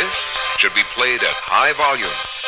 This should be played at high volume.